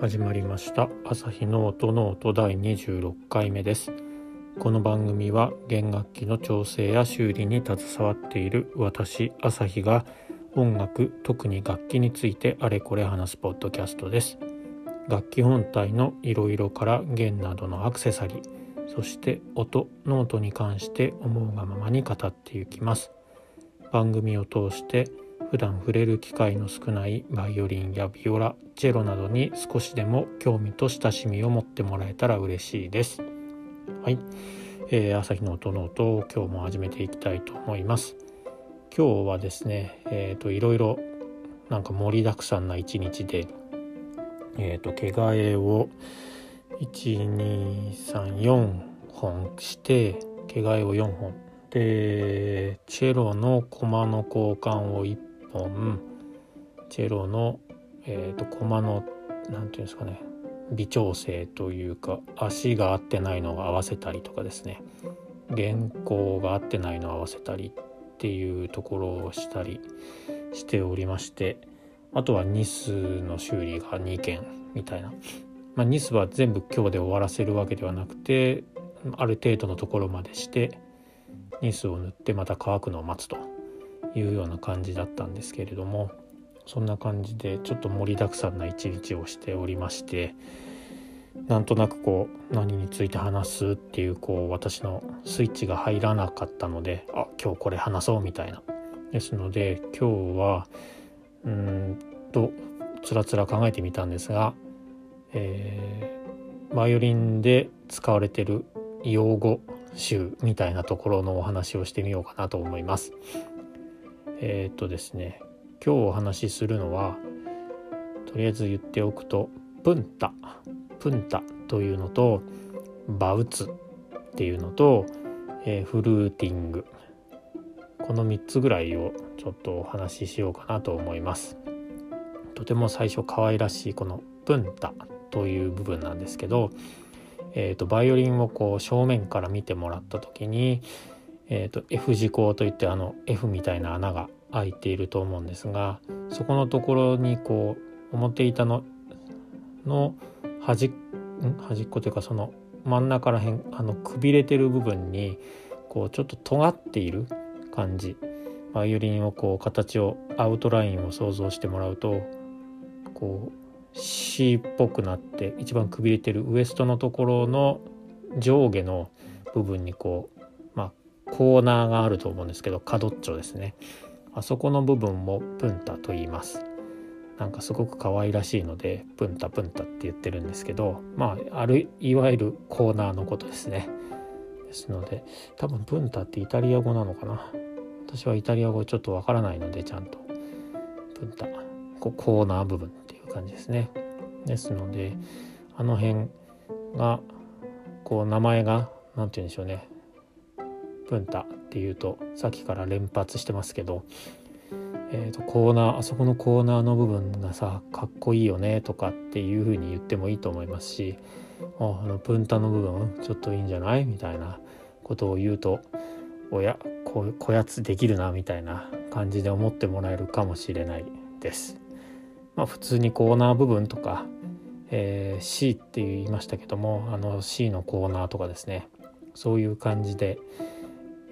始まりました。アサヒの音ノート第26回目です。この番組は弦楽器の調整や修理に携わっている私アサヒが音楽特に楽器についてあれこれ話すポッドキャストです。楽器本体のいろいろから弦などのアクセサリーそして音ノートに関して思うがままに語っていきます。番組を通して普段触れる機会の少ないバイオリンやビオラチェロなどに少しでも興味と親しみを持ってもらえたら嬉しいです。はい、えー、アサヒの音ノートを今日も始めていきたいと思います。今日はですねえっ、ー、といろいろなんか盛りだくさんな一日でえっ、ー、と毛替えを1234本して毛替えを4本。でチェロの駒の交換を1本。チェロの、えーと、駒の何て言うんですかね。微調整というか足が合ってないのを合わせたりとかですね。原稿が合ってないのを合わせたりっていうところをしたりしておりましてあとはニスの修理が2件みたいな、まあ、ニスは全部今日で終わらせるわけではなくてある程度のところまでしてニスを塗ってまた乾くのを待つと。いうような感じだったんですけれどもそんな感じでちょっと盛りだくさんな一日をしておりましてなんとなくこう何について話すっていうこう私のスイッチが入らなかったのであ今日これ話そうみたいなですので今日はうんとつらつら考えてみたんですが、えー、バイオリンで使われてる用語集みたいなところのお話をしてみようかなと思います。えっ、とですね今日お話しするのはとりあえず言っておくとプンタプンタというのとバウツっていうのと、えー、フルーティング。この3つぐらいをちょっとお話ししようかなと思います。とても最初可愛らしいこのプンタという部分なんですけど、えーと、バイオリンをこう正面から見てもらった時に、えーと、F 字工といってあの F みたいな穴が開いていると思うんですがそこのところにこう表板のの端端っこというかその真ん中らへんあのくびれてる部分にこうちょっと尖っている感じ。バイオリンをこう形をアウトラインを想像してもらうとこう C っぽくなって一番くびれてるウエストのところの上下の部分にこうコーナーがあると思うんですけど角っちょですね。あそこの部分もプンタと言います。なんかすごく可愛らしいのでプンタプンタって言ってるんですけどまああるいわゆるコーナーのことですね。ですので多分プンタってイタリア語なのかな。私はイタリア語ちょっとわからないのでちゃんと。プンタ。こコーナー部分っていう感じですね。ですのであの辺がこう名前が何て言うんでしょうね。プンタっていうとさっきから連発してますけど、えー、とコーナーあそこのコーナーの部分がさかっこいいよねとかっていう風に言ってもいいと思いますしあのプンタの部分ちょっといいんじゃないみたいなことを言うとおやここやつできるなみたいな感じで思ってもらえるかもしれないです。まあ、普通にコーナー部分とか、えー、C って言いましたけどもあの C のコーナーとかですねそういう感じで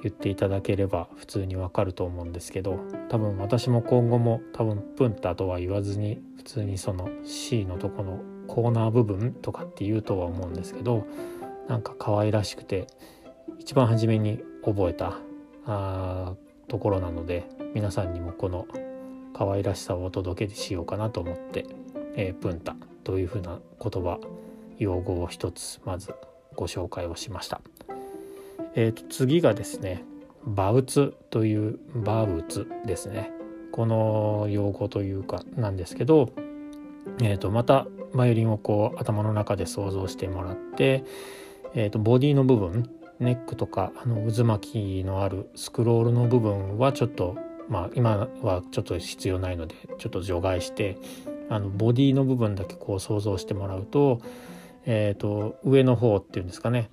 言っていただければ普通にわかると思うんですけど多分私も今後も多分プンタとは言わずに普通にその C のとこのコーナー部分とかって言うとは思うんですけどなんか可愛らしくて一番初めに覚えたあところなので皆さんにもこの可愛らしさをお届けしようかなと思って、えー、プンタというふうな言葉用語を一つまずご紹介をしました。えー、と次がですねバウツというバウツですね。この用語というかなんですけど、えー、とまたバイオリンをこう頭の中で想像してもらって、えー、とボディの部分ネックとかあの渦巻きのあるスクロールの部分はちょっとまあ今はちょっと必要ないのでちょっと除外してあのボディの部分だけこう想像してもらうと,、えー、と上の方っていうんですかね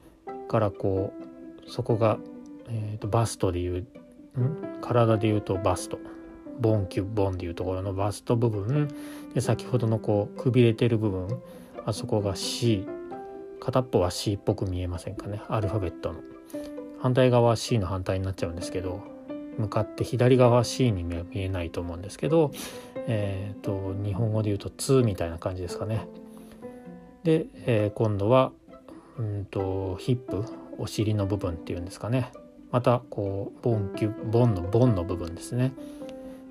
からこうそこが、えー、とバストでいうん？体でいうとバスト。ボンキュボンでいうところのバスト部分。で先ほどのこうくびれてる部分。あそこが C 片っぽは C っぽく見えませんかね。アルファベットの。反対側は C の反対になっちゃうんですけど。向かって左側は C に見えないと思うんですけど、えーと、日本語で言うと「2」みたいな感じですかね。で、えー、今度はうんとヒップ。お尻の部分っていうんですかね。またこうボンキュボンのボンの部分ですね。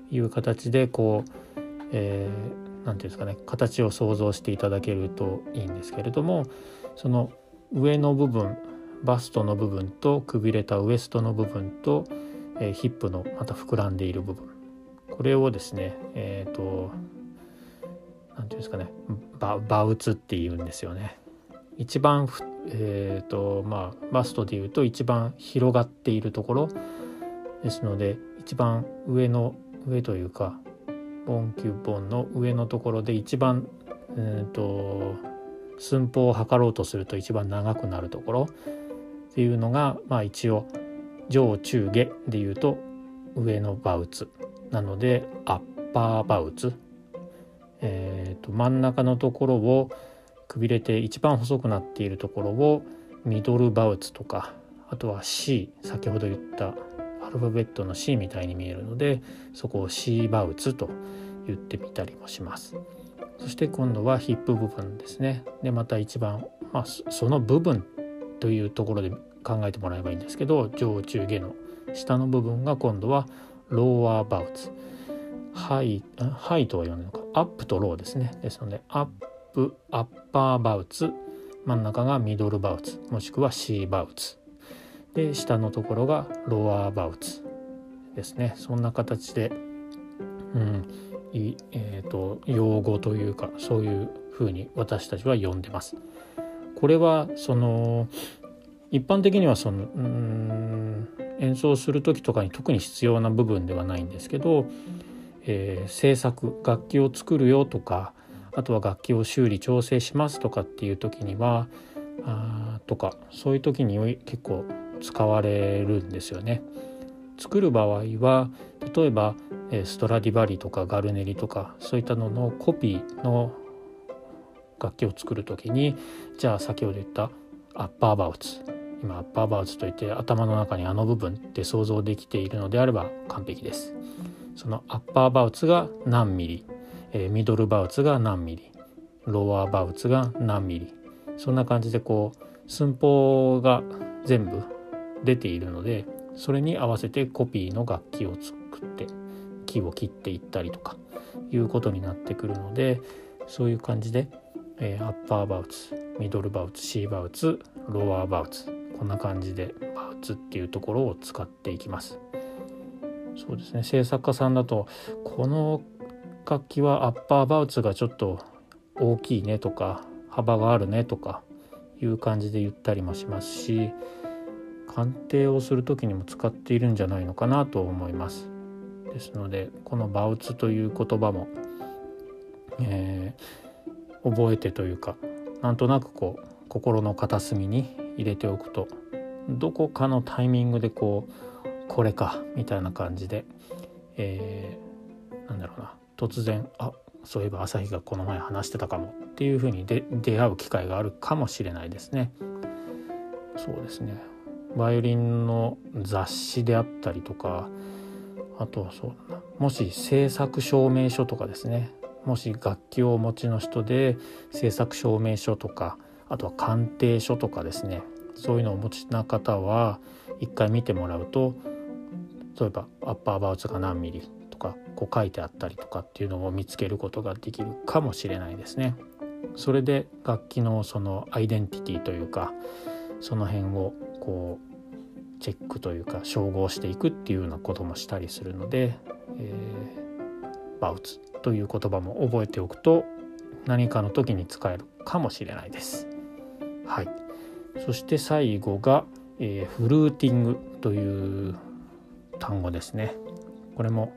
いう形でこう、えー、ていうんですかね。形を想像していただけるといいんですけれどもその上の部分バストの部分とくびれたウエストの部分と、えー、ヒップのまた膨らんでいる部分。これをですねえっ、ー、と何て言うんですかね。ババウツっていうんですよね。一番えーとまあ、バストでいうと一番広がっているところですので一番上の上というかボンキュボンの上のところで一番、えーと、寸法を測ろうとすると一番長くなるところっていうのが、まあ、一応上中下でいうと上のバウツなのでアッパーバウツ、えーと真ん中のところをくびれて一番細くなっているところをミドルバウツとかあとは C 先ほど言ったアルファベットの C みたいに見えるのでそこを C バウツと言ってみたりもします。そして今度はヒップ部分ですね。でまた一番、まあ、その部分というところで考えてもらえばいいんですけど上中下の下の部分が今度は lower bouts ハイハイとは読むのかアップとローですねですのでアップアッパーバウツ真ん中がミドルバウツもしくは C バウツで下のところが lower bouts ですねそんな形で、うんいえーと、用語というかそういうふうに私たちは呼んでます。これはその一般的にはそのうん演奏する時とかに特に必要な部分ではないんですけど、えー、制作楽器を作るよとかあとは楽器を修理調整しますとかっていう時にはあとかそういう時に結構使われるんですよね。作る場合は例えばストラディバリとかガルネリとかそういったののコピーの楽器を作る時にじゃあ先ほど言ったアッパーバウツ今アッパーバウツといって頭の中にあの部分って想像できているのであれば完璧です。そのアッパーバウツが何ミリえー、ミドルバウツが何ミリロワーバウツが何ミリそんな感じでこう寸法が全部出ているのでそれに合わせてコピーの楽器を作って木を切っていったりとかいうことになってくるのでそういう感じで、えー、アッパーバウツミドルバウツ C バウツロワーバウツこんな感じでバウツっていうところを使っていきます。そうですね制作家さんだとこの楽器はアッパーバウツがちょっと大きいねとか幅があるねとかいう感じで言ったりもしますし鑑定をする時にも使っているんじゃないのかなと思います。ですのでこのバウツという言葉も、えー、覚えてというかなんとなくこう心の片隅に入れておくとどこかのタイミングでこうこれかみたいな感じで、えー、なんだろうな突然あそういえば朝日がこの前話してたかもっていうふうに出会う機会があるかもしれないですね。そうですね。バイオリンの雑誌であったりとかあとはそうだな。もし制作証明書とかですね。もし楽器をお持ちの人で制作証明書とかあとは鑑定書とかですね。そういうのをお持ちな方は一回見てもらうと例えばアッパーバウツが何ミリとかこう書いてあったりとかっていうのを見つけることができるかもしれないですね。それで楽器のそのアイデンティティというかその辺をこうチェックというか照合していくっていうようなこともしたりするので、えー、バウツという言葉も覚えておくと何かの時に使えるかもしれないです。はい、そして最後が、えー、フルーティングという単語ですね。これも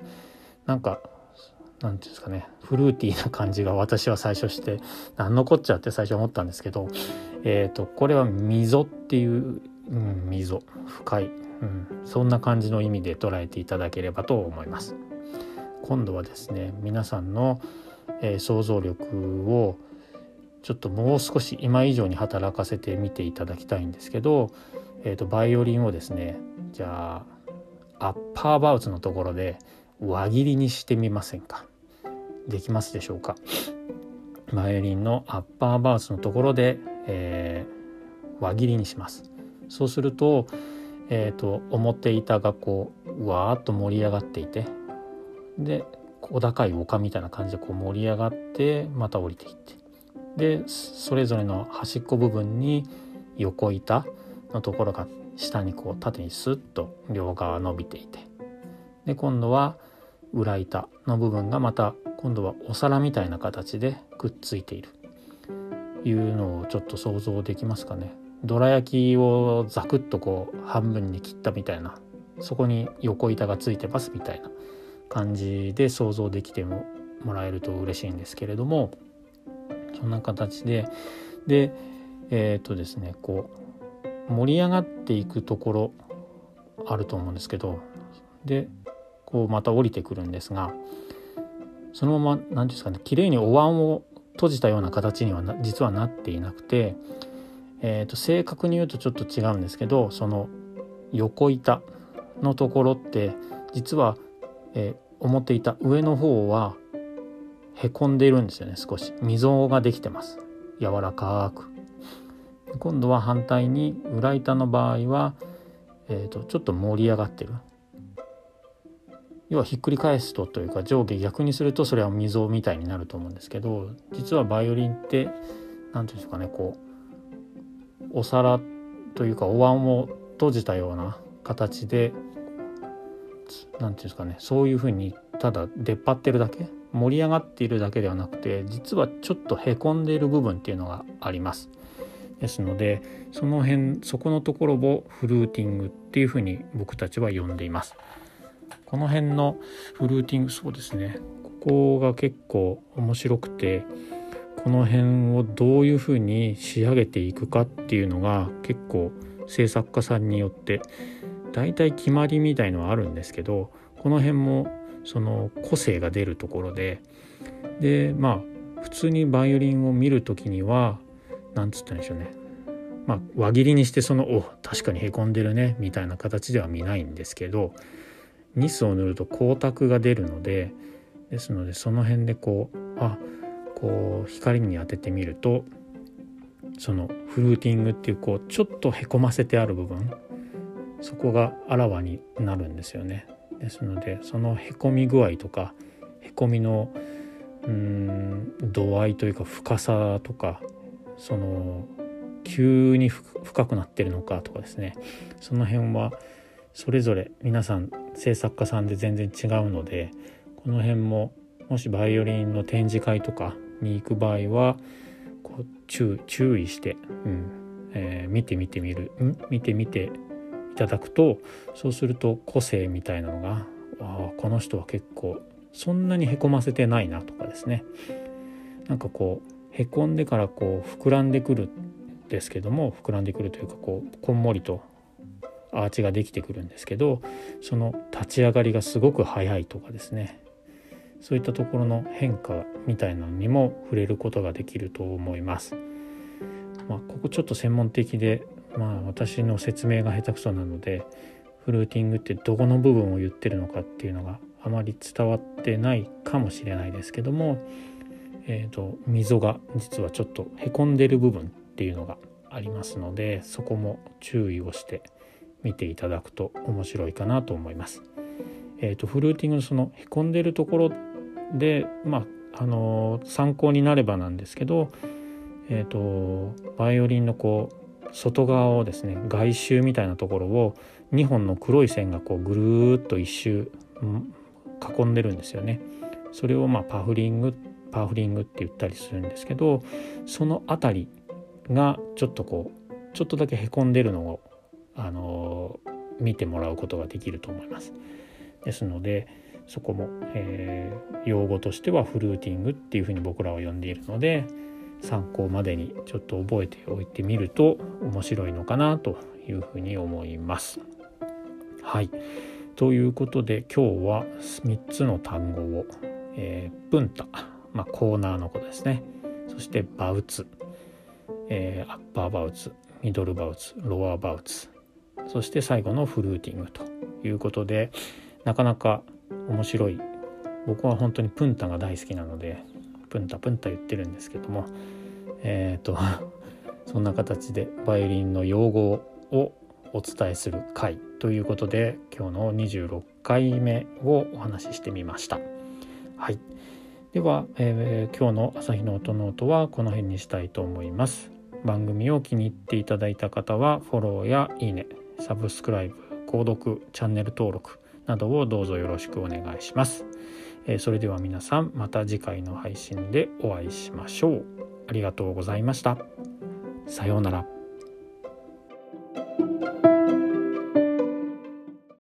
なんかなんていうんですかねフルーティーな感じが私は最初して何のこっちゃって最初思ったんですけど、えーと、これは溝っていう、うん、溝。深い、うん、そんな感じの意味で捉えていただければと思います。今度はですね皆さんの、えー、想像力をちょっともう少し今以上に働かせてみていただきたいんですけど、えーと、バイオリンをですねじゃあアッパーバウツのところで輪切りにしてみませんか？できますでしょうか？バイオリンのアッパーバウツのところで、えー、輪切りにします。そうすると,、えーと、表板がこうわーっと盛り上がっていてで小高い丘みたいな感じでこう盛り上がってまた降りていって。でそれぞれの端っこ部分に横板のところが下にこう縦にスッと両側伸びていて。で今度は裏板の部分がまた今度はお皿みたいな形でくっついている。いうのをちょっと想像できますかね。どら焼きをザクッとこう半分に切ったみたいな。そこに横板がついてますみたいな感じで想像できてももらえると嬉しいんですけれども。そんな形で。でえっ、ー、とですねこう盛り上がっていくところあると思うんですけど。でこうまた降りてくるんですがそのまま何て言うんですかね綺麗にお椀を閉じたような形には実はなっていなくて、えーと、正確に言うとちょっと違うんですけどその横板のところって実は、えー、表板上の方はへこんでいるんですよね少し。溝ができてます。柔らかく。今度は反対に裏板の場合は、えーと、ちょっと盛り上がってる。要はひっくり返すとというか上下逆にするとそれは溝みたいになると思うんですけど実はバイオリンって何て言うんですかねこうお皿というかお椀を閉じたような形で何て言うんですかねそういうふうにただ出っ張ってるだけ盛り上がっているだけではなくて実はちょっとへこんでいる部分っていうのがあります。ですのでその辺そこのところをフルーティングっていうふうに僕たちは呼んでいます。この辺のフルーティングそうですね。ここが結構面白くてこの辺をどういうふうに仕上げていくかっていうのが結構制作家さんによって大体決まりみたいのはあるんですけどこの辺もその個性が出るところででまあ普通にバイオリンを見る時には何つったんでしょうね。まあ輪切りにしてその「お確かにへこんでるね」みたいな形では見ないんですけどニスを塗ると光沢が出るのでですのでその辺でこうあこう光に当ててみるとそのフルーティングっていうこうちょっとへこませてある部分そこがあらわになるんですよね。ですのでそのへこみ具合とかへこみのうん度合いというか深さとかその急に深くなってるのかとかですねその辺はそれぞれ皆さん制作家さんで全然違うのでこの辺ももしバイオリンの展示会とかに行く場合はこう注注意して、うんえー、見てみてみる見てみていただくとそうすると個性みたいなのがあこの人は結構そんなにへこませてないなとかですね。なんかこうへこんでからこう膨らんでくるんですけども膨らんでくるというかこうこんもりとアーチができてくるんですけどその立ち上がりがすごく速いとかですねそういったところの変化みたいなのにも触れることができると思います。まあ、ここちょっと専門的で、まあ、私の説明が下手くそなのでフルーティングってどこの部分を言ってるのかっていうのがあまり伝わってないかもしれないですけども、えーと溝が実はちょっとへこんでる部分っていうのがありますのでそこも注意をして見ていただくと面白いかなと思います。えーと、フルーティングのそのへこんでるところでまああのー、参考になればなんですけど、えーと、バイオリンのこう外側をですね外周みたいなところを2本の黒い線がこうぐるーっと一周囲んでるんですよね。それをまあパフリングパフリングって言ったりするんですけどその辺りがちょっとこうちょっとだけへこんでるのをあの見てもらうことができると思います。ですのでそこも、えー、用語としてはフルーティングっていうふうに僕らは呼んでいるので参考までにちょっと覚えておいてみると面白いのかなというふうに思います。はいということで今日は3つの単語を、えー、文太、まあ、コーナーのことですねそしてバウツ、えー、アッパーバウツミドルバウツロアバウツそして最後のフルーティングということでなかなか面白い僕は本当にプンタが大好きなのでプンタプンタ言ってるんですけどもえっ、ー、とそんな形でバイオリンの用語をお伝えする回ということで今日の26回目をお話ししてみました。はい、では、えー、今日の朝日の音の音はこの辺にしたいと思います。番組を気に入っていただいた方はフォローやいいねサブスクライブ購読チャンネル登録などをどうぞよろしくお願いします。えそれでは皆さんまた次回の配信でお会いしましょう。ありがとうございました。さようなら。